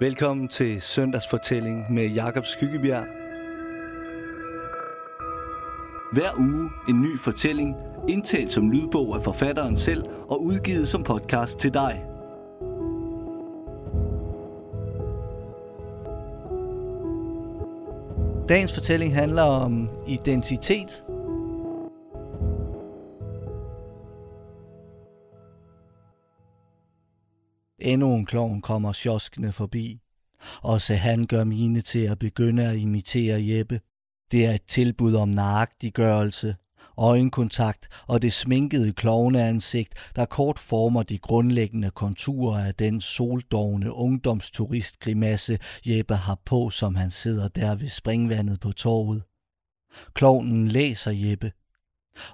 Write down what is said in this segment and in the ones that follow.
Velkommen til Søndagsfortælling med Jakob Skyggebjerg. Hver uge en ny fortælling, indtalt som lydbog af forfatteren selv og udgivet som podcast til dig. Dagens fortælling handler om identitet. Endnu en klovn kommer sjoskende forbi. Også han gør mine til at begynde at imitere Jeppe. Det er et tilbud om nøjagtiggørelse, øjenkontakt og det sminkede klovneansigt, der kort former de grundlæggende konturer af den soldovne ungdomsturistgrimasse, Jeppe har på, som han sidder der ved springvandet på torvet. Klovnen læser Jeppe,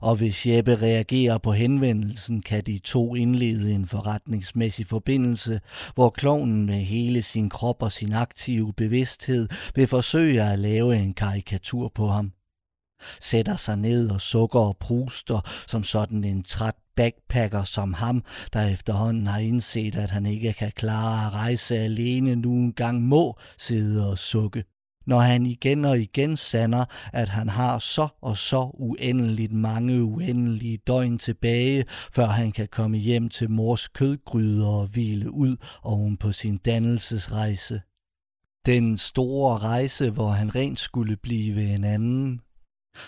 og hvis Jeppe reagerer på henvendelsen, kan de to indlede en forretningsmæssig forbindelse, hvor klovnen med hele sin krop og sin aktive bevidsthed vil forsøge at lave en karikatur på ham. Sætter sig ned og sukker og pruster som sådan en træt backpacker som ham, der efterhånden har indset, at han ikke kan klare at rejse alene nu engang må sidde og sukke når han igen og igen sander, at han har så og så uendeligt mange uendelige døgn tilbage, før han kan komme hjem til mors kødgryder og hvile ud oven på sin dannelsesrejse. Den store rejse, hvor han rent skulle blive en anden.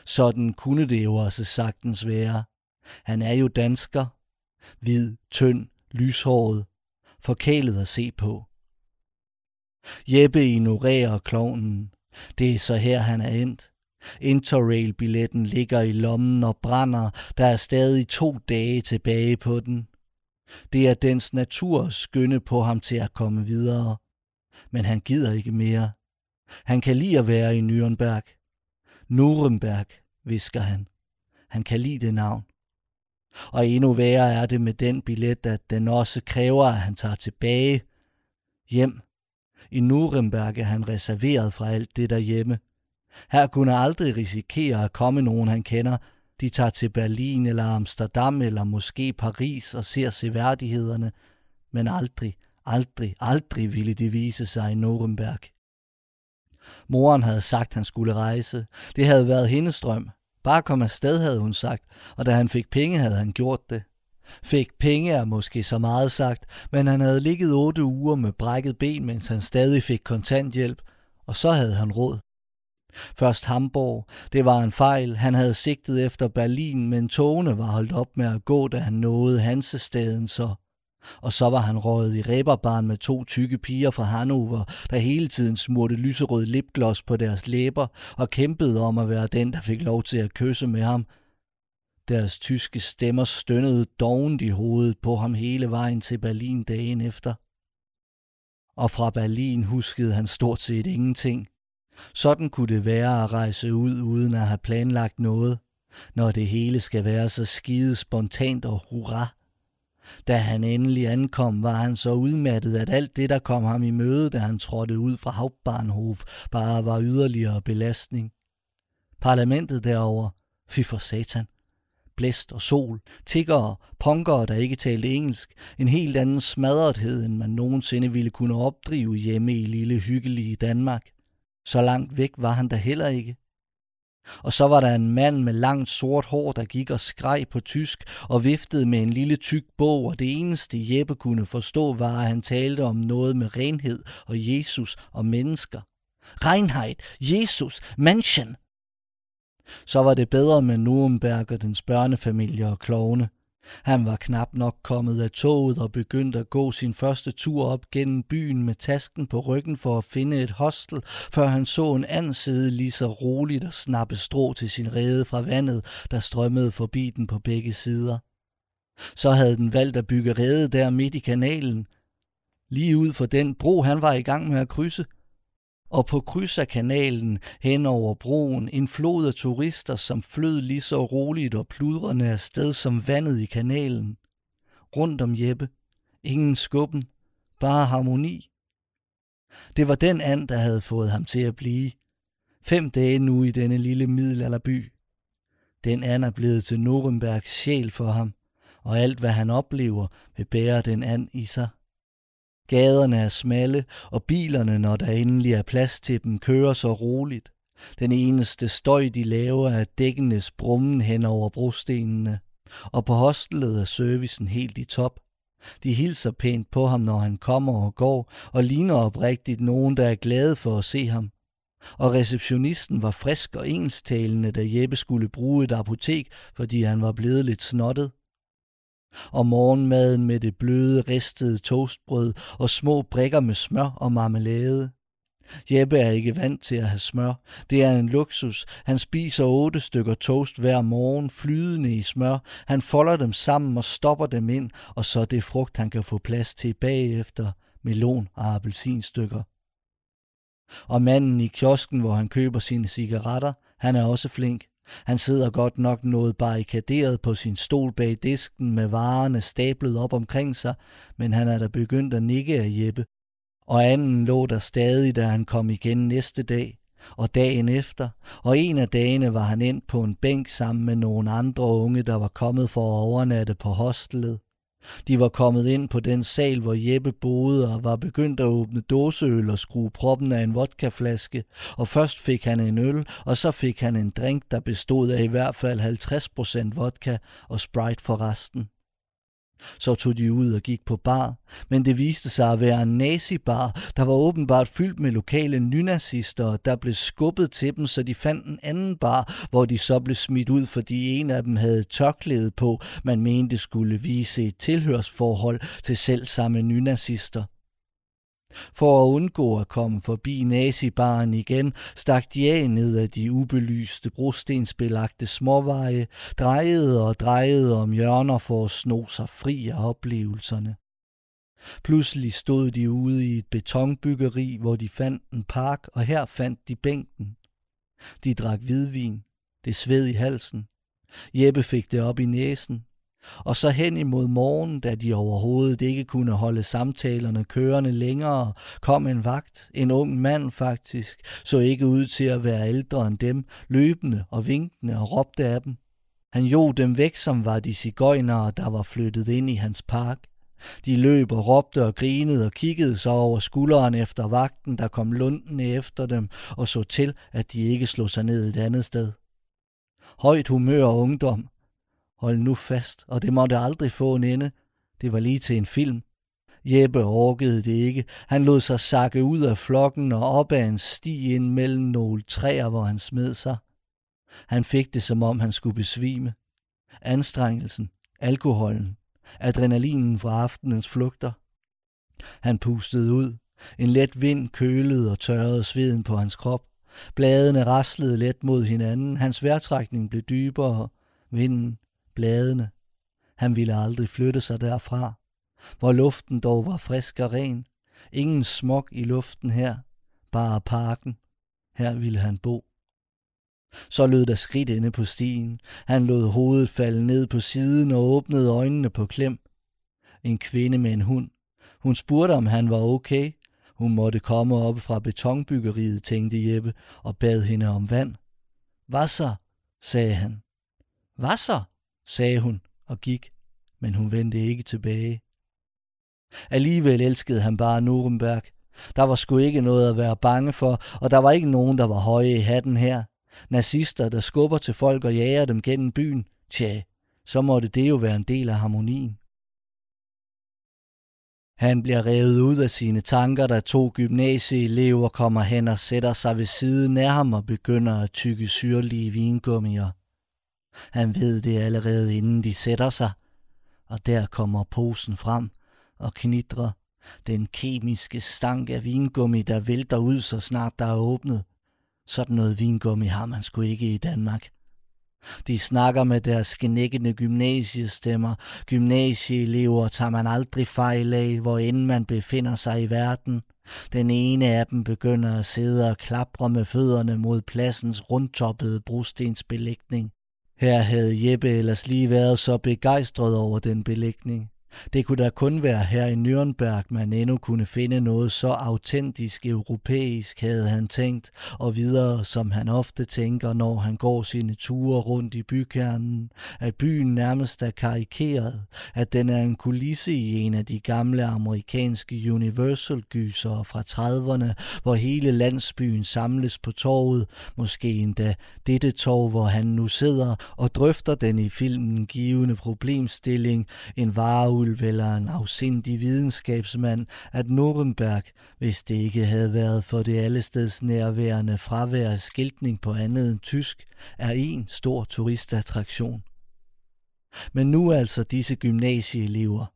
Sådan kunne det jo også sagtens være. Han er jo dansker. Hvid, tynd, lyshåret. Forkælet at se på. Jeppe ignorerer klovnen. Det er så her, han er endt. Interrail-billetten ligger i lommen og brænder. Der er stadig to dage tilbage på den. Det er dens natur skynde på ham til at komme videre. Men han gider ikke mere. Han kan lide at være i Nürnberg. Nuremberg, visker han. Han kan lide det navn. Og endnu værre er det med den billet, at den også kræver, at han tager tilbage hjem i Nuremberg er han reserveret fra alt det derhjemme. Her kunne aldrig risikere at komme nogen, han kender. De tager til Berlin eller Amsterdam eller måske Paris og ser seværdighederne. Men aldrig, aldrig, aldrig ville de vise sig i Nuremberg. Moren havde sagt, han skulle rejse. Det havde været hendes drøm. Bare kom afsted, havde hun sagt, og da han fik penge, havde han gjort det. Fik penge er måske så meget sagt, men han havde ligget otte uger med brækket ben, mens han stadig fik kontanthjælp, og så havde han råd. Først Hamburg. Det var en fejl. Han havde sigtet efter Berlin, men togene var holdt op med at gå, da han nåede Hansestaden så. Og så var han røget i ræberbarn med to tykke piger fra Hannover, der hele tiden smurte lyserød lipgloss på deres læber og kæmpede om at være den, der fik lov til at kysse med ham – deres tyske stemmer stønnede dovent i hovedet på ham hele vejen til Berlin dagen efter. Og fra Berlin huskede han stort set ingenting. Sådan kunne det være at rejse ud uden at have planlagt noget, når det hele skal være så skide spontant og hurra. Da han endelig ankom, var han så udmattet, at alt det, der kom ham i møde, da han trådte ud fra Hauptbahnhof, bare var yderligere belastning. Parlamentet derover, fy for satan, blæst og sol, tiggere, punkere, der ikke talte engelsk, en helt anden smadrethed, end man nogensinde ville kunne opdrive hjemme i lille hyggelige Danmark. Så langt væk var han da heller ikke. Og så var der en mand med langt sort hår, der gik og skreg på tysk og viftede med en lille tyk bog, og det eneste Jeppe kunne forstå var, at han talte om noget med renhed og Jesus og mennesker. Reinheit, Jesus, Menschen, så var det bedre med Nuremberg og dens børnefamilie og klovne. Han var knap nok kommet af toget og begyndte at gå sin første tur op gennem byen med tasken på ryggen for at finde et hostel, før han så en anden side lige så roligt og snappe strå til sin rede fra vandet, der strømmede forbi den på begge sider. Så havde den valgt at bygge rede der midt i kanalen, lige ud for den bro, han var i gang med at krydse – og på kryds af kanalen hen over broen en flod af turister, som flød lige så roligt og pludrende afsted som vandet i kanalen. Rundt om Jeppe. Ingen skubben. Bare harmoni. Det var den and, der havde fået ham til at blive. Fem dage nu i denne lille middelalderby. Den and er blevet til Nurembergs sjæl for ham, og alt hvad han oplever vil bære den and i sig. Gaderne er smalle, og bilerne, når der endelig er plads til dem, kører så roligt. Den eneste støj, de laver, er dækkenes brummen hen over brostenene. Og på hostelet er servicen helt i top. De hilser pænt på ham, når han kommer og går, og ligner oprigtigt nogen, der er glade for at se ham. Og receptionisten var frisk og engelsktalende, da Jeppe skulle bruge et apotek, fordi han var blevet lidt snottet. Og morgenmaden med det bløde, ristede toastbrød og små brikker med smør og marmelade. Jeppe er ikke vant til at have smør. Det er en luksus. Han spiser otte stykker toast hver morgen, flydende i smør. Han folder dem sammen og stopper dem ind, og så det frugt, han kan få plads til bagefter, melon og appelsinstykker. Og manden i kiosken, hvor han køber sine cigaretter, han er også flink. Han sidder godt nok noget barrikaderet på sin stol bag disken med varerne stablet op omkring sig, men han er da begyndt at nikke af Jeppe. Og anden lå der stadig, da han kom igen næste dag, og dagen efter, og en af dagene var han endt på en bænk sammen med nogle andre unge, der var kommet for at overnatte på hostelet. De var kommet ind på den sal, hvor Jeppe boede og var begyndt at åbne dåseøl og skrue proppen af en vodkaflaske. Og først fik han en øl, og så fik han en drink, der bestod af i hvert fald 50% vodka og Sprite for resten. Så tog de ud og gik på bar, men det viste sig at være en nazibar, der var åbenbart fyldt med lokale nynazister, der blev skubbet til dem, så de fandt en anden bar, hvor de så blev smidt ud, fordi en af dem havde tørklæde på, man mente skulle vise et tilhørsforhold til selv samme nynazister. For at undgå at komme forbi nazibaren igen, stak de af ned ad de ubelyste brostensbelagte småveje, drejede og drejede om hjørner for at sno sig fri af oplevelserne. Pludselig stod de ude i et betonbyggeri, hvor de fandt en park, og her fandt de bænken. De drak hvidvin. Det sved i halsen. Jeppe fik det op i næsen. Og så hen imod morgen, da de overhovedet ikke kunne holde samtalerne kørende længere, kom en vagt, en ung mand faktisk, så ikke ud til at være ældre end dem, løbende og vinkende og råbte af dem. Han jo dem væk, som var de cigøjnere, der var flyttet ind i hans park. De løb og råbte og grinede og kiggede sig over skulderen efter vagten, der kom lunden efter dem og så til, at de ikke slog sig ned et andet sted. Højt humør og ungdom, Hold nu fast, og det måtte aldrig få en ende. Det var lige til en film. Jeppe orkede det ikke. Han lod sig sakke ud af flokken og op ad en sti ind mellem nogle træer, hvor han smed sig. Han fik det, som om han skulle besvime. Anstrengelsen, alkoholen, adrenalinen fra aftenens flugter. Han pustede ud. En let vind kølede og tørrede sveden på hans krop. Bladene raslede let mod hinanden. Hans vejrtrækning blev dybere. Vinden bladene. Han ville aldrig flytte sig derfra, hvor luften dog var frisk og ren. Ingen smog i luften her, bare parken. Her ville han bo. Så lød der skridt inde på stien. Han lod hovedet falde ned på siden og åbnede øjnene på klem. En kvinde med en hund. Hun spurgte, om han var okay. Hun måtte komme op fra betonbyggeriet, tænkte Jeppe, og bad hende om vand. Hvad så? sagde han. Hvad så? Sagde hun og gik, men hun vendte ikke tilbage. Alligevel elskede han bare Nuremberg. Der var sgu ikke noget at være bange for, og der var ikke nogen, der var høje i hatten her. Nazister, der skubber til folk og jager dem gennem byen, tja, så måtte det jo være en del af harmonien. Han bliver revet ud af sine tanker, da to gymnasieelever kommer hen og sætter sig ved siden af ham og begynder at tykke syrlige vingummier. Han ved det allerede inden de sætter sig, og der kommer posen frem og knitrer den kemiske stank af vingummi, der vælter ud, så snart der er åbnet. Sådan noget vingummi har man sgu ikke i Danmark. De snakker med deres genækkende gymnasiestemmer. Gymnasieelever tager man aldrig fejl af, hvor end man befinder sig i verden. Den ene af dem begynder at sidde og klapre med fødderne mod pladsens rundtoppede brostensbelægning. Her havde Jeppe ellers lige været så begejstret over den belægning. Det kunne da kun være her i Nürnberg, man endnu kunne finde noget så autentisk europæisk, havde han tænkt, og videre, som han ofte tænker, når han går sine ture rundt i bykernen, at byen nærmest er karikeret, at den er en kulisse i en af de gamle amerikanske Universal-gyser fra 30'erne, hvor hele landsbyen samles på torvet, måske endda dette torv, hvor han nu sidder og drøfter den i filmen givende problemstilling, en vare ulv eller en afsindig videnskabsmand, at Nuremberg, hvis det ikke havde været for det allesteds nærværende fravær af skiltning på andet end tysk, er en stor turistattraktion. Men nu altså disse gymnasieelever.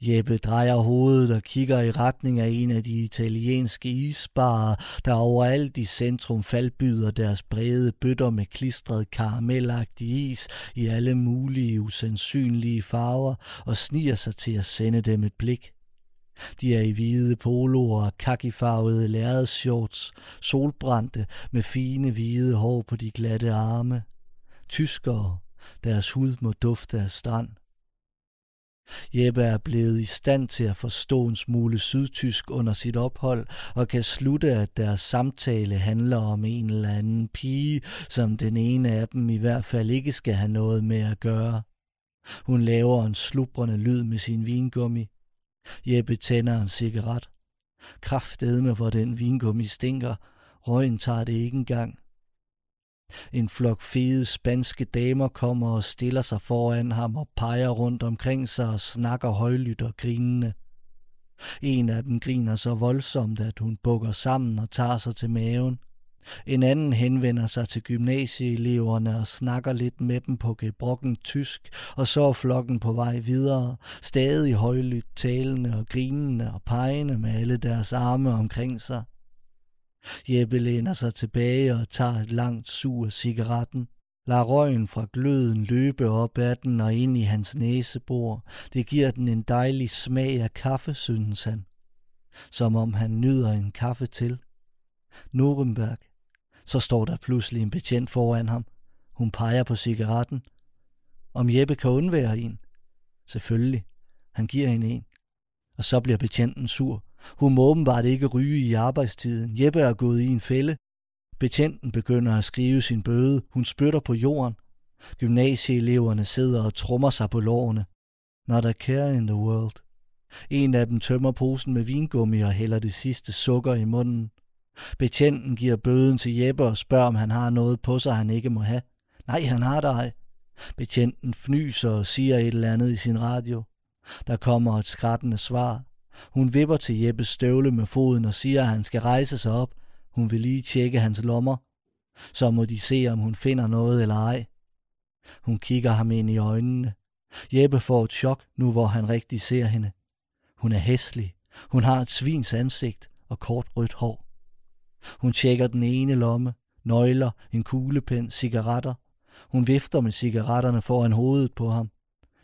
Jeppe drejer hovedet og kigger i retning af en af de italienske isbarer, der overalt i centrum faldbyder deres brede bøtter med klistret karamellagtig is i alle mulige usandsynlige farver og sniger sig til at sende dem et blik. De er i hvide poloer og kakifarvede lærredshorts, solbrændte med fine hvide hår på de glatte arme. Tyskere, deres hud må dufte af strand. Jeppe er blevet i stand til at forstå en smule sydtysk under sit ophold, og kan slutte, at deres samtale handler om en eller anden pige, som den ene af dem i hvert fald ikke skal have noget med at gøre. Hun laver en slubrende lyd med sin vingummi. Jeppe tænder en cigaret. med, hvor den vingummi stinker. Røgen tager det ikke engang. En flok fede spanske damer kommer og stiller sig foran ham og peger rundt omkring sig og snakker højlydt og grinende. En af dem griner så voldsomt, at hun bukker sammen og tager sig til maven. En anden henvender sig til gymnasieeleverne og snakker lidt med dem på gebrokken tysk, og så er flokken på vej videre, stadig højlydt talende og grinende og pegende med alle deres arme omkring sig. Jeppe læner sig tilbage og tager et langt sug af cigaretten. Lad røgen fra gløden løbe op ad den og ind i hans næsebor. Det giver den en dejlig smag af kaffe, synes han. Som om han nyder en kaffe til. Nuremberg. Så står der pludselig en betjent foran ham. Hun peger på cigaretten. Om Jeppe kan undvære en? Selvfølgelig. Han giver hende en. Og så bliver betjenten sur. Hun må åbenbart ikke ryge i arbejdstiden. Jeppe er gået i en fælde. Betjenten begynder at skrive sin bøde. Hun spytter på jorden. Gymnasieeleverne sidder og trummer sig på lårene. Not a care in the world. En af dem tømmer posen med vingummi og hælder det sidste sukker i munden. Betjenten giver bøden til Jeppe og spørger, om han har noget på sig, han ikke må have. Nej, han har det ej. Betjenten fnyser og siger et eller andet i sin radio. Der kommer et skrættende svar. Hun vipper til Jeppes støvle med foden og siger, at han skal rejse sig op. Hun vil lige tjekke hans lommer. Så må de se, om hun finder noget eller ej. Hun kigger ham ind i øjnene. Jeppe får et chok, nu hvor han rigtig ser hende. Hun er hæslig. Hun har et svins ansigt og kort rødt hår. Hun tjekker den ene lomme, nøgler, en kuglepen, cigaretter. Hun vifter med cigaretterne foran hovedet på ham.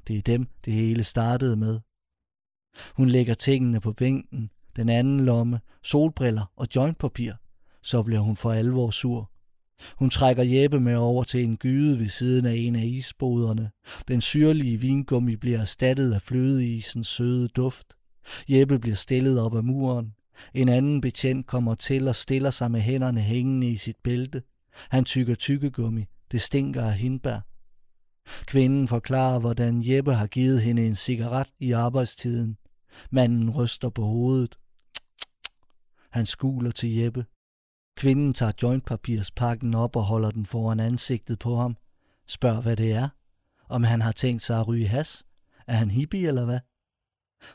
Det er dem, det hele startede med. Hun lægger tingene på bænken, den anden lomme, solbriller og jointpapir. Så bliver hun for alvor sur. Hun trækker Jeppe med over til en gyde ved siden af en af isboderne. Den syrlige vingummi bliver erstattet af flødeisens søde duft. Jeppe bliver stillet op ad muren. En anden betjent kommer til og stiller sig med hænderne hængende i sit bælte. Han tykker tykkegummi. Det stinker af hindbær. Kvinden forklarer, hvordan Jeppe har givet hende en cigaret i arbejdstiden. Manden ryster på hovedet. Han skuler til Jeppe. Kvinden tager jointpapirspakken op og holder den foran ansigtet på ham. Spørger, hvad det er. Om han har tænkt sig at ryge has. Er han hippie eller hvad?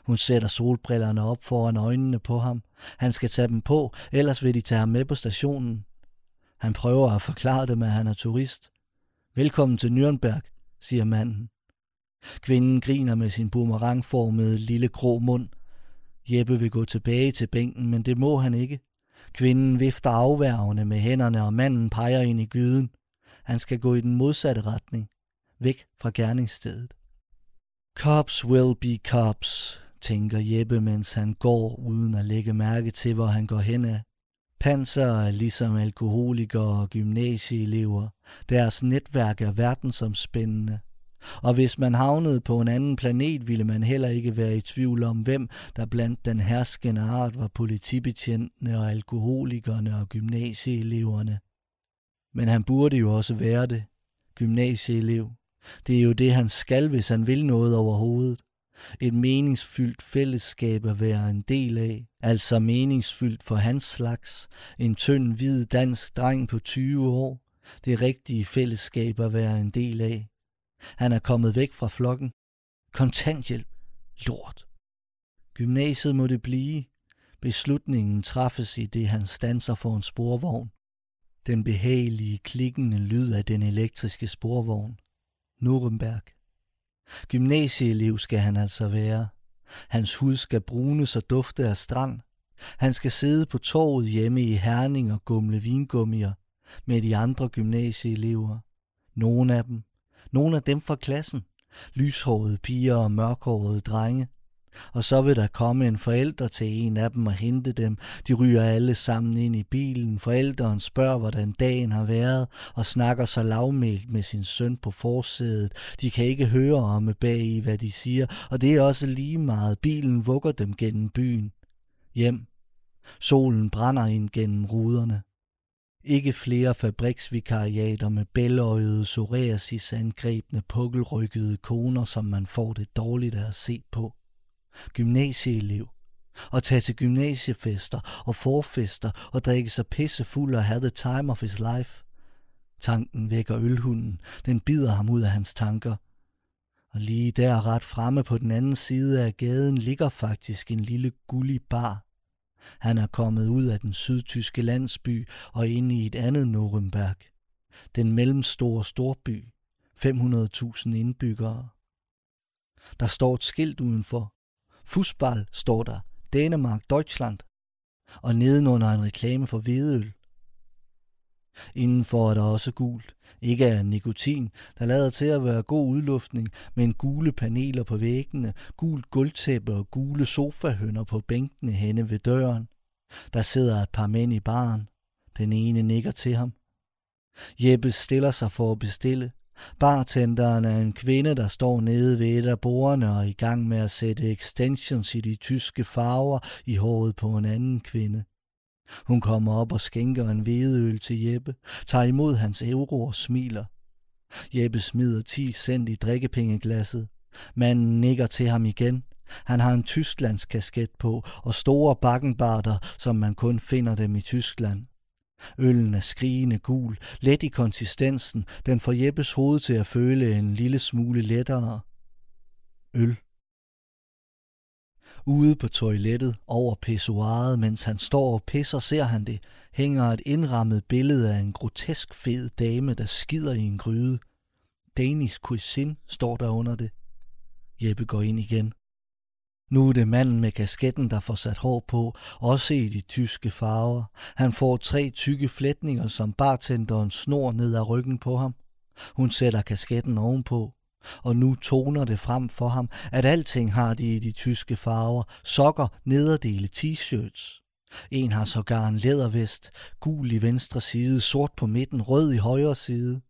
Hun sætter solbrillerne op foran øjnene på ham. Han skal tage dem på, ellers vil de tage ham med på stationen. Han prøver at forklare dem, at han er turist. Velkommen til Nürnberg, siger manden. Kvinden griner med sin boomerangformede lille grå mund. Jeppe vil gå tilbage til bænken, men det må han ikke. Kvinden vifter afværgende med hænderne, og manden peger ind i gyden. Han skal gå i den modsatte retning, væk fra gerningsstedet. Cops will be cops, tænker Jeppe, mens han går, uden at lægge mærke til, hvor han går hen af. Panser er ligesom alkoholikere og gymnasieelever. Deres netværk er verdensomspændende. Og hvis man havnede på en anden planet, ville man heller ikke være i tvivl om, hvem der blandt den herskende art var politibetjentene og alkoholikerne og gymnasieeleverne. Men han burde jo også være det, gymnasieelev. Det er jo det, han skal, hvis han vil noget overhovedet. Et meningsfyldt fællesskab at være en del af, altså meningsfyldt for hans slags. En tynd, hvid dansk dreng på 20 år. Det rigtige fællesskab at være en del af. Han er kommet væk fra flokken. Kontanthjælp. Lort. Gymnasiet må det blive. Beslutningen træffes i det, han stanser for en sporvogn. Den behagelige, klikkende lyd af den elektriske sporvogn. Nuremberg. Gymnasieelev skal han altså være. Hans hud skal brunes og dufte af strand. Han skal sidde på torvet hjemme i Herning og gumle vingummier med de andre gymnasieelever. Nogle af dem. Nogle af dem fra klassen. Lyshårede piger og mørkhårede drenge og så vil der komme en forælder til en af dem og hente dem. De ryger alle sammen ind i bilen. Forælderen spørger, hvordan dagen har været, og snakker så lavmælt med sin søn på forsædet. De kan ikke høre om bag i, hvad de siger, og det er også lige meget. Bilen vugger dem gennem byen. Hjem. Solen brænder ind gennem ruderne. Ikke flere fabriksvikariater med bæløjede psoriasisangrebne pukkelrykkede koner, som man får det dårligt af at se på gymnasieelev, og tage til gymnasiefester og forfester og drikke sig pissefuld og have the time of his life. Tanken vækker ølhunden, den bider ham ud af hans tanker. Og lige der ret fremme på den anden side af gaden ligger faktisk en lille gullig bar. Han er kommet ud af den sydtyske landsby og ind i et andet Nuremberg. Den mellemstore storby. 500.000 indbyggere. Der står et skilt udenfor. Fußball står der. Dänemark, Deutschland. Og nedenunder en reklame for hvedeøl. Indenfor er der også gult. Ikke af nikotin, der lader til at være god udluftning, men gule paneler på væggene, gult gulvtæppe og gule sofahønder på bænkene henne ved døren. Der sidder et par mænd i baren. Den ene nikker til ham. Jeppe stiller sig for at bestille. Bartenderen er en kvinde, der står nede ved et af bordene og er i gang med at sætte extensions i de tyske farver i håret på en anden kvinde. Hun kommer op og skænker en hvedeøl til Jeppe, tager imod hans euro og smiler. Jeppe smider 10 cent i drikkepengeglasset. Manden nikker til ham igen. Han har en Tysklands kasket på og store bakkenbarter, som man kun finder dem i Tyskland. Øllen er skrigende gul, let i konsistensen. Den får Jeppes hoved til at føle en lille smule lettere. Øl. Ude på toilettet over pissoiret, mens han står og pisser, ser han det, hænger et indrammet billede af en grotesk fed dame, der skider i en gryde. Danish cuisine står der under det. Jeppe går ind igen. Nu er det manden med kasketten, der får sat hår på, også i de tyske farver. Han får tre tykke flætninger, som bartenderen snor ned ad ryggen på ham. Hun sætter kasketten ovenpå, og nu toner det frem for ham, at alting har de i de tyske farver. Sokker, nederdele, t-shirts. En har sågar en lædervest, gul i venstre side, sort på midten, rød i højre side.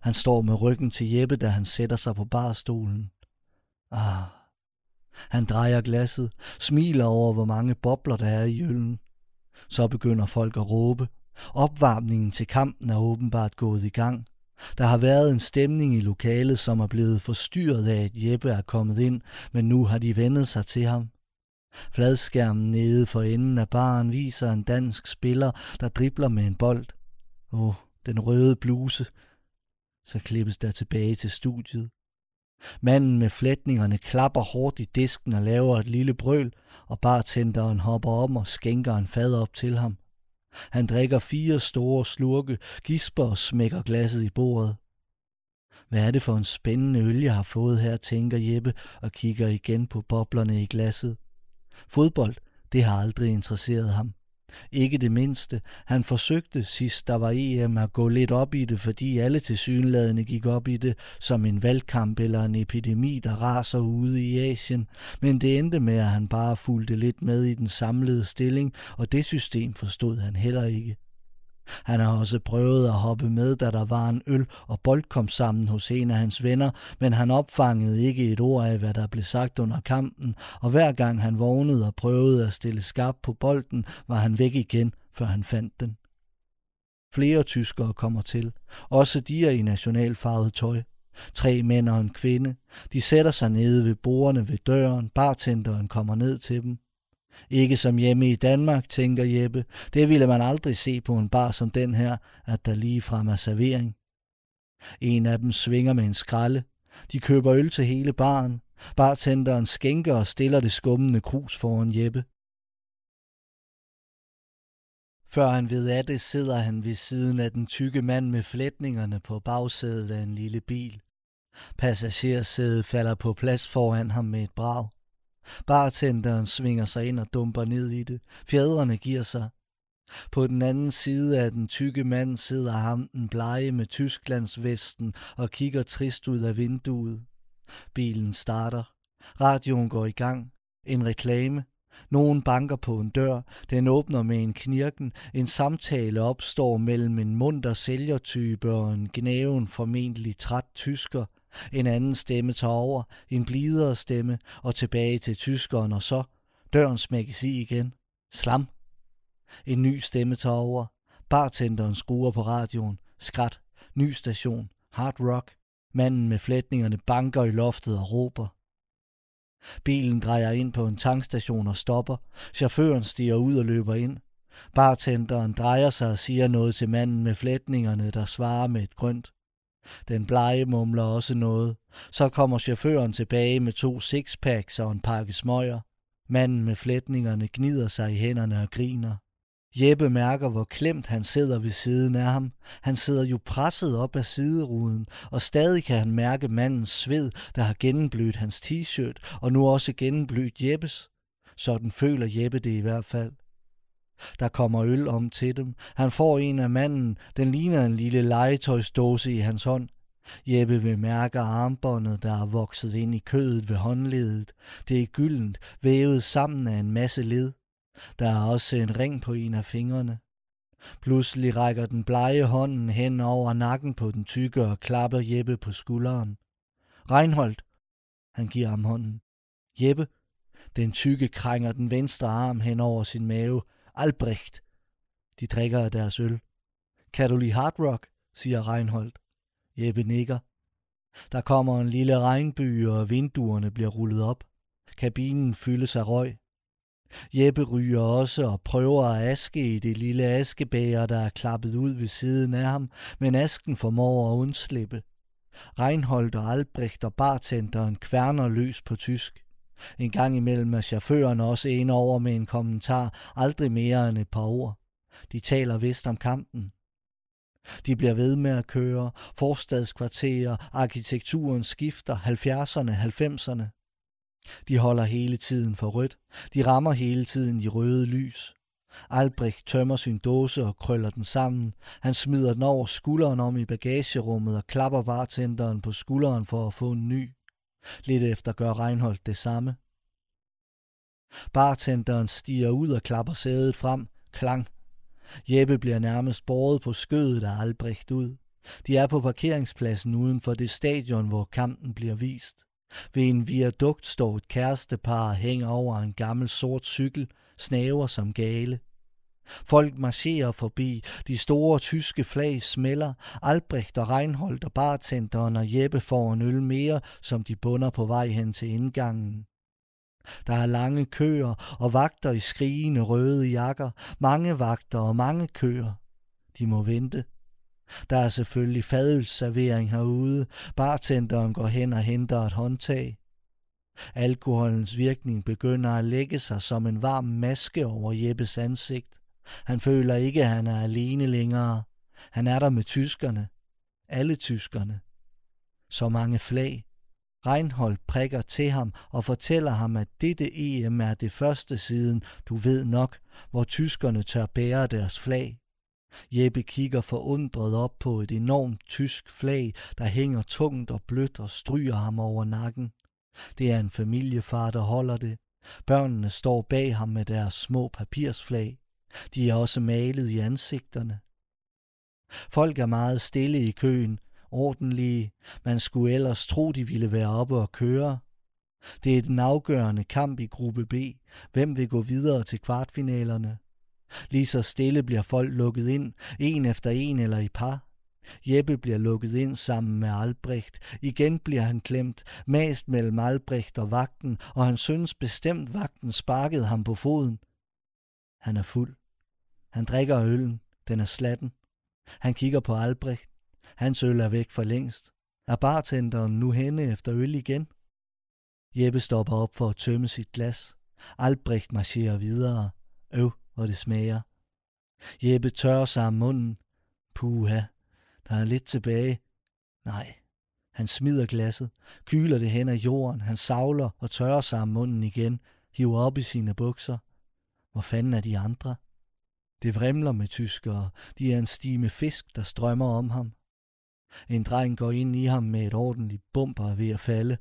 Han står med ryggen til Jeppe, da han sætter sig på barstolen. Ah, han drejer glasset, smiler over, hvor mange bobler der er i øllen. Så begynder folk at råbe. Opvarmningen til kampen er åbenbart gået i gang. Der har været en stemning i lokalet, som er blevet forstyrret af, at Jeppe er kommet ind, men nu har de vendet sig til ham. Fladskærmen nede for enden af baren viser en dansk spiller, der dribler med en bold. Åh, oh, den røde bluse. Så klippes der tilbage til studiet. Manden med flætningerne klapper hårdt i disken og laver et lille brøl, og bartenderen hopper om og skænker en fad op til ham. Han drikker fire store slurke, gisper og smækker glasset i bordet. Hvad er det for en spændende øl, jeg har fået her, tænker Jeppe og kigger igen på boblerne i glasset. Fodbold, det har aldrig interesseret ham. Ikke det mindste. Han forsøgte sidst der var EM at gå lidt op i det, fordi alle til synladende gik op i det som en valgkamp eller en epidemi, der raser ude i Asien. Men det endte med, at han bare fulgte lidt med i den samlede stilling, og det system forstod han heller ikke. Han har også prøvet at hoppe med, da der var en øl og bold kom sammen hos en af hans venner, men han opfangede ikke et ord af, hvad der blev sagt under kampen, og hver gang han vågnede og prøvede at stille skarp på bolden, var han væk igen, før han fandt den. Flere tyskere kommer til. Også de er i nationalfarvet tøj. Tre mænd og en kvinde. De sætter sig nede ved bordene ved døren. Bartenderen kommer ned til dem. Ikke som hjemme i Danmark, tænker Jeppe. Det ville man aldrig se på en bar som den her, at der lige frem er servering. En af dem svinger med en skralde. De køber øl til hele baren. Bartenderen skænker og stiller det skummende krus foran Jeppe. Før han ved af det, sidder han ved siden af den tykke mand med flætningerne på bagsædet af en lille bil. Passagersædet falder på plads foran ham med et brag. Bartenderen svinger sig ind og dumper ned i det. Fjedrene giver sig. På den anden side af den tykke mand sidder ham den blege med Tysklandsvesten og kigger trist ud af vinduet. Bilen starter. Radioen går i gang. En reklame. Nogen banker på en dør. Den åbner med en knirken. En samtale opstår mellem en munter sælgertype og en gnæven formentlig træt tysker. En anden stemme tager over, en blidere stemme, og tilbage til tyskeren, og så døren smækkes i igen. Slam. En ny stemme tager over. Bartenderen skruer på radioen. Skrat. Ny station. Hard rock. Manden med flætningerne banker i loftet og råber. Bilen drejer ind på en tankstation og stopper. Chaufføren stiger ud og løber ind. Bartenderen drejer sig og siger noget til manden med flætningerne, der svarer med et grønt. Den blege mumler også noget. Så kommer chaufføren tilbage med to sixpacks og en pakke smøger. Manden med flætningerne gnider sig i hænderne og griner. Jeppe mærker, hvor klemt han sidder ved siden af ham. Han sidder jo presset op af sideruden, og stadig kan han mærke mandens sved, der har gennemblødt hans t-shirt, og nu også gennemblødt Jeppes. Sådan føler Jeppe det i hvert fald. Der kommer øl om til dem. Han får en af manden. Den ligner en lille legetøjsdåse i hans hånd. Jeppe vil mærke armbåndet, der er vokset ind i kødet ved håndledet. Det er gyldent, vævet sammen af en masse led. Der er også en ring på en af fingrene. Pludselig rækker den blege hånden hen over nakken på den tykke og klapper Jeppe på skulderen. Reinhold, han giver ham hånden. Jeppe, den tykke krænger den venstre arm hen over sin mave. Albrecht. De drikker af deres øl. Kan du lide hard rock, siger Reinhold. Jeppe nikker. Der kommer en lille regnby, og vinduerne bliver rullet op. Kabinen fyldes af røg. Jeppe ryger også og prøver at aske i det lille askebæger, der er klappet ud ved siden af ham, men asken formår at undslippe. Reinhold og Albrecht og bartenderen kværner løs på tysk. En gang imellem er chaufføren også en over med en kommentar, aldrig mere end et par ord. De taler vist om kampen. De bliver ved med at køre, forstadskvarterer, arkitekturen skifter, 70'erne, 90'erne. De holder hele tiden for rødt. De rammer hele tiden de røde lys. Albrecht tømmer sin dåse og krøller den sammen. Han smider den over skulderen om i bagagerummet og klapper bartenderen på skulderen for at få en ny. Lidt efter gør Reinhold det samme. Bartenderen stiger ud og klapper sædet frem. Klang. Jeppe bliver nærmest båret på skødet af Albrecht ud. De er på parkeringspladsen uden for det stadion, hvor kampen bliver vist. Ved en viadukt står et kærestepar og hænger over en gammel sort cykel, snaver som gale. Folk marcherer forbi, de store tyske flag smelter, Albrecht og Reinhold og bartenderen og Jeppe får en øl mere, som de bunder på vej hen til indgangen. Der er lange køer og vagter i skrigende røde jakker, mange vagter og mange køer. De må vente. Der er selvfølgelig fadølsservering herude. Bartenderen går hen og henter et håndtag. Alkoholens virkning begynder at lægge sig som en varm maske over Jeppes ansigt. Han føler ikke, at han er alene længere. Han er der med tyskerne. Alle tyskerne. Så mange flag. Reinhold prikker til ham og fortæller ham, at dette EM er det første siden, du ved nok, hvor tyskerne tør bære deres flag. Jeppe kigger forundret op på et enormt tysk flag, der hænger tungt og blødt og stryger ham over nakken. Det er en familiefar, der holder det. Børnene står bag ham med deres små papirsflag. De er også malet i ansigterne. Folk er meget stille i køen, ordentlige. Man skulle ellers tro, de ville være oppe og køre. Det er den afgørende kamp i gruppe B. Hvem vil gå videre til kvartfinalerne? Lige så stille bliver folk lukket ind, en efter en eller i par. Jeppe bliver lukket ind sammen med Albrecht. Igen bliver han klemt, mast mellem Albrecht og vagten, og han synes bestemt vagten sparkede ham på foden. Han er fuld. Han drikker øllen. Den er slatten. Han kigger på Albrecht. Hans øl er væk for længst. Er bartenderen nu henne efter øl igen? Jeppe stopper op for at tømme sit glas. Albrecht marcherer videre. Øv, hvor det smager. Jeppe tørrer sig om munden. Puha, der er lidt tilbage. Nej, han smider glasset, kyler det hen af jorden, han savler og tørrer sig om munden igen, hiver op i sine bukser. Hvor fanden er de andre? Det vrimler med tyskere. De er en stime fisk, der strømmer om ham. En dreng går ind i ham med et ordentligt bumper ved at falde.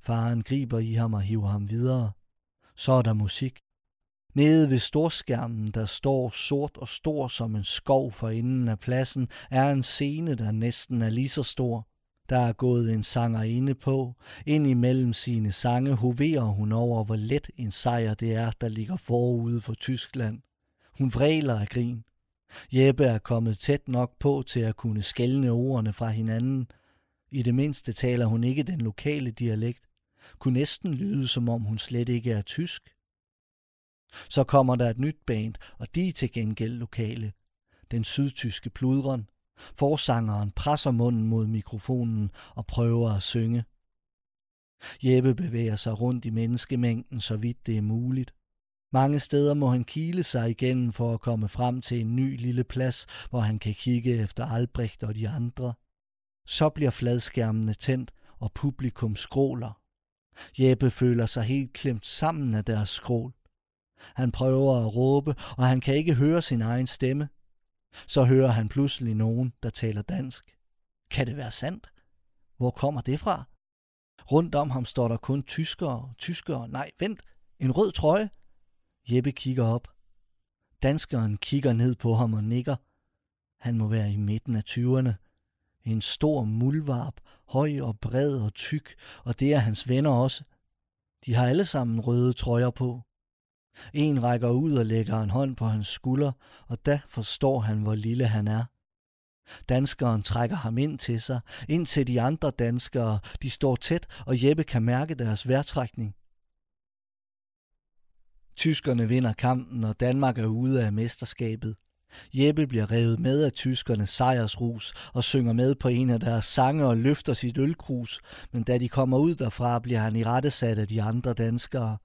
Faren griber i ham og hiver ham videre. Så er der musik. Nede ved storskærmen, der står sort og stor som en skov for enden af pladsen, er en scene, der næsten er lige så stor. Der er gået en sanger inde på. Ind imellem sine sange hoverer hun over, hvor let en sejr det er, der ligger forude for Tyskland. Hun vræler af grin. Jeppe er kommet tæt nok på til at kunne skælne ordene fra hinanden. I det mindste taler hun ikke den lokale dialekt. Kunne næsten lyde, som om hun slet ikke er tysk. Så kommer der et nyt band, og de er til gengæld lokale. Den sydtyske pludren. Forsangeren presser munden mod mikrofonen og prøver at synge. Jeppe bevæger sig rundt i menneskemængden, så vidt det er muligt. Mange steder må han kile sig igennem for at komme frem til en ny lille plads, hvor han kan kigge efter Albrecht og de andre. Så bliver fladskærmene tændt, og publikum skråler. Jeppe føler sig helt klemt sammen af deres skrål. Han prøver at råbe, og han kan ikke høre sin egen stemme. Så hører han pludselig nogen, der taler dansk. Kan det være sandt? Hvor kommer det fra? Rundt om ham står der kun tyskere, tyskere, nej, vent, en rød trøje. Jeppe kigger op. Danskeren kigger ned på ham og nikker. Han må være i midten af tyverne. En stor muldvarp, høj og bred og tyk, og det er hans venner også. De har alle sammen røde trøjer på. En rækker ud og lægger en hånd på hans skulder, og da forstår han, hvor lille han er. Danskeren trækker ham ind til sig, ind til de andre danskere. De står tæt, og Jeppe kan mærke deres vejrtrækning. Tyskerne vinder kampen, og Danmark er ude af mesterskabet. Jeppe bliver revet med af tyskernes sejrsrus og synger med på en af deres sange og løfter sit ølkrus, men da de kommer ud derfra, bliver han i rettesat af de andre danskere.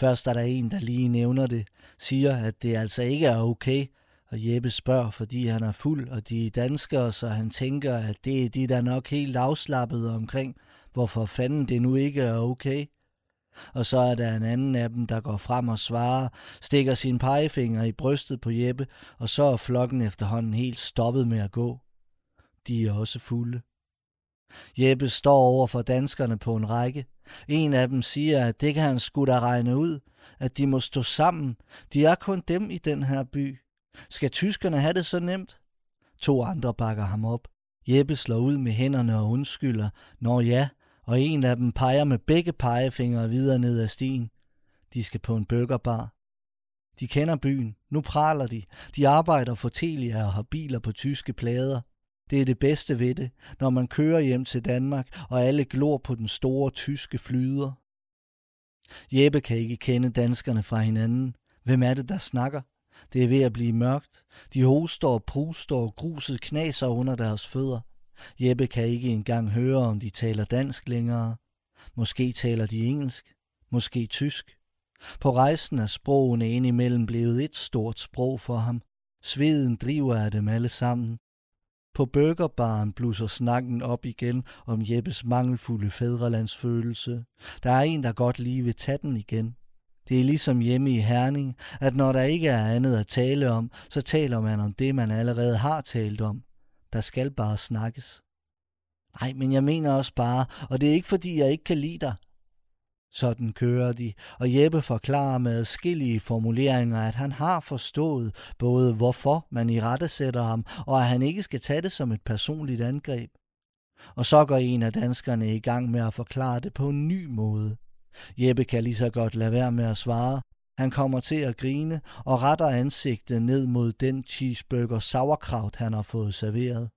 Først er der en, der lige nævner det, siger, at det altså ikke er okay, og Jeppe spørger, fordi han er fuld, og de er danskere, så han tænker, at det er de, der nok helt afslappet omkring, hvorfor fanden det nu ikke er okay. Og så er der en anden af dem, der går frem og svarer, stikker sin pegefinger i brystet på Jeppe, og så er flokken efterhånden helt stoppet med at gå. De er også fulde. Jeppe står over for danskerne på en række. En af dem siger, at det kan han sgu da regne ud, at de må stå sammen. De er kun dem i den her by. Skal tyskerne have det så nemt? To andre bakker ham op. Jeppe slår ud med hænderne og undskylder. Når ja, og en af dem peger med begge pegefingre videre ned ad stien. De skal på en burgerbar. De kender byen. Nu praler de. De arbejder for Telia og har biler på tyske plader. Det er det bedste ved det, når man kører hjem til Danmark, og alle glor på den store tyske flyder. Jeppe kan ikke kende danskerne fra hinanden. Hvem er det, der snakker? Det er ved at blive mørkt. De hoster og pruster og gruset knaser under deres fødder. Jeppe kan ikke engang høre, om de taler dansk længere. Måske taler de engelsk. Måske tysk. På rejsen er sprogene indimellem blevet et stort sprog for ham. Sveden driver af dem alle sammen. På burgerbaren blusser snakken op igen om Jeppes mangelfulde fædrelandsfølelse. Der er en, der godt lige vil tage den igen. Det er ligesom hjemme i Herning, at når der ikke er andet at tale om, så taler man om det, man allerede har talt om. Der skal bare snakkes. Nej, men jeg mener også bare, og det er ikke fordi, jeg ikke kan lide dig. Sådan kører de, og Jeppe forklarer med adskillige formuleringer, at han har forstået både hvorfor man i rette sætter ham, og at han ikke skal tage det som et personligt angreb. Og så går en af danskerne i gang med at forklare det på en ny måde. Jeppe kan lige så godt lade være med at svare. Han kommer til at grine og retter ansigtet ned mod den cheeseburger sauerkraut, han har fået serveret.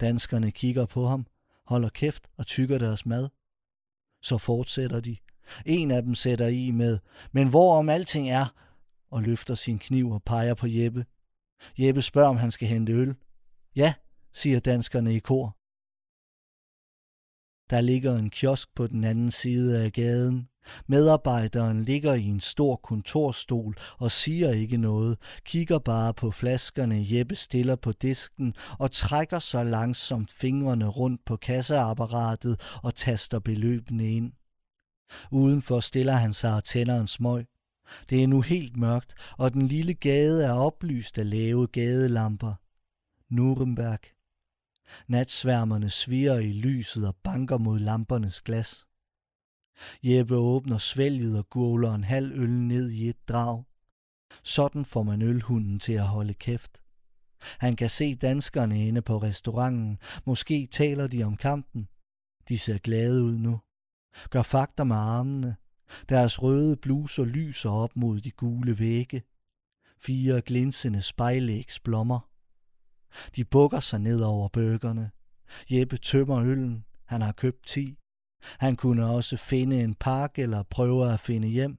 Danskerne kigger på ham, holder kæft og tykker deres mad. Så fortsætter de. En af dem sætter i med, men hvor om alting er, og løfter sin kniv og peger på Jeppe. Jeppe spørger, om han skal hente øl. Ja, siger danskerne i kor. Der ligger en kiosk på den anden side af gaden. Medarbejderen ligger i en stor kontorstol og siger ikke noget, kigger bare på flaskerne Jeppe stiller på disken og trækker så langsomt fingrene rundt på kasseapparatet og taster beløbene ind. Udenfor stiller han sig og tænder en smøg. Det er nu helt mørkt, og den lille gade er oplyst af lave gadelamper. Nuremberg. Natsværmerne sviger i lyset og banker mod lampernes glas. Jeppe åbner svælget og gurler en halv øl ned i et drag. Sådan får man ølhunden til at holde kæft. Han kan se danskerne inde på restauranten. Måske taler de om kampen. De ser glade ud nu. Gør fakter med armene. Deres røde bluser lyser op mod de gule vægge. Fire glinsende spejlægs blommer. De bukker sig ned over bøgerne. Jeppe tømmer øllen. Han har købt ti. Han kunne også finde en park eller prøve at finde hjem.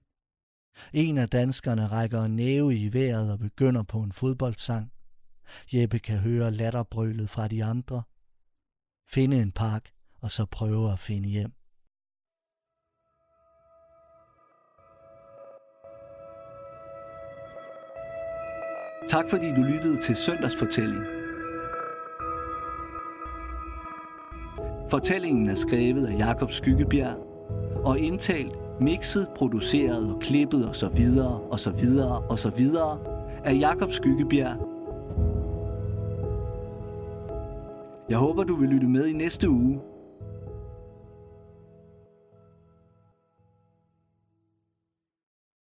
En af danskerne rækker en næve i vejret og begynder på en fodboldsang. Jeppe kan høre latterbrølet fra de andre. Finde en park, og så prøve at finde hjem. Tak fordi du lyttede til Søndagsfortælling. Fortællingen er skrevet af Jakob Skyggebjerg og indtalt, mixet, produceret og klippet og så videre og så videre og så videre af Jakob Skyggebjerg. Jeg håber, du vil lytte med i næste uge,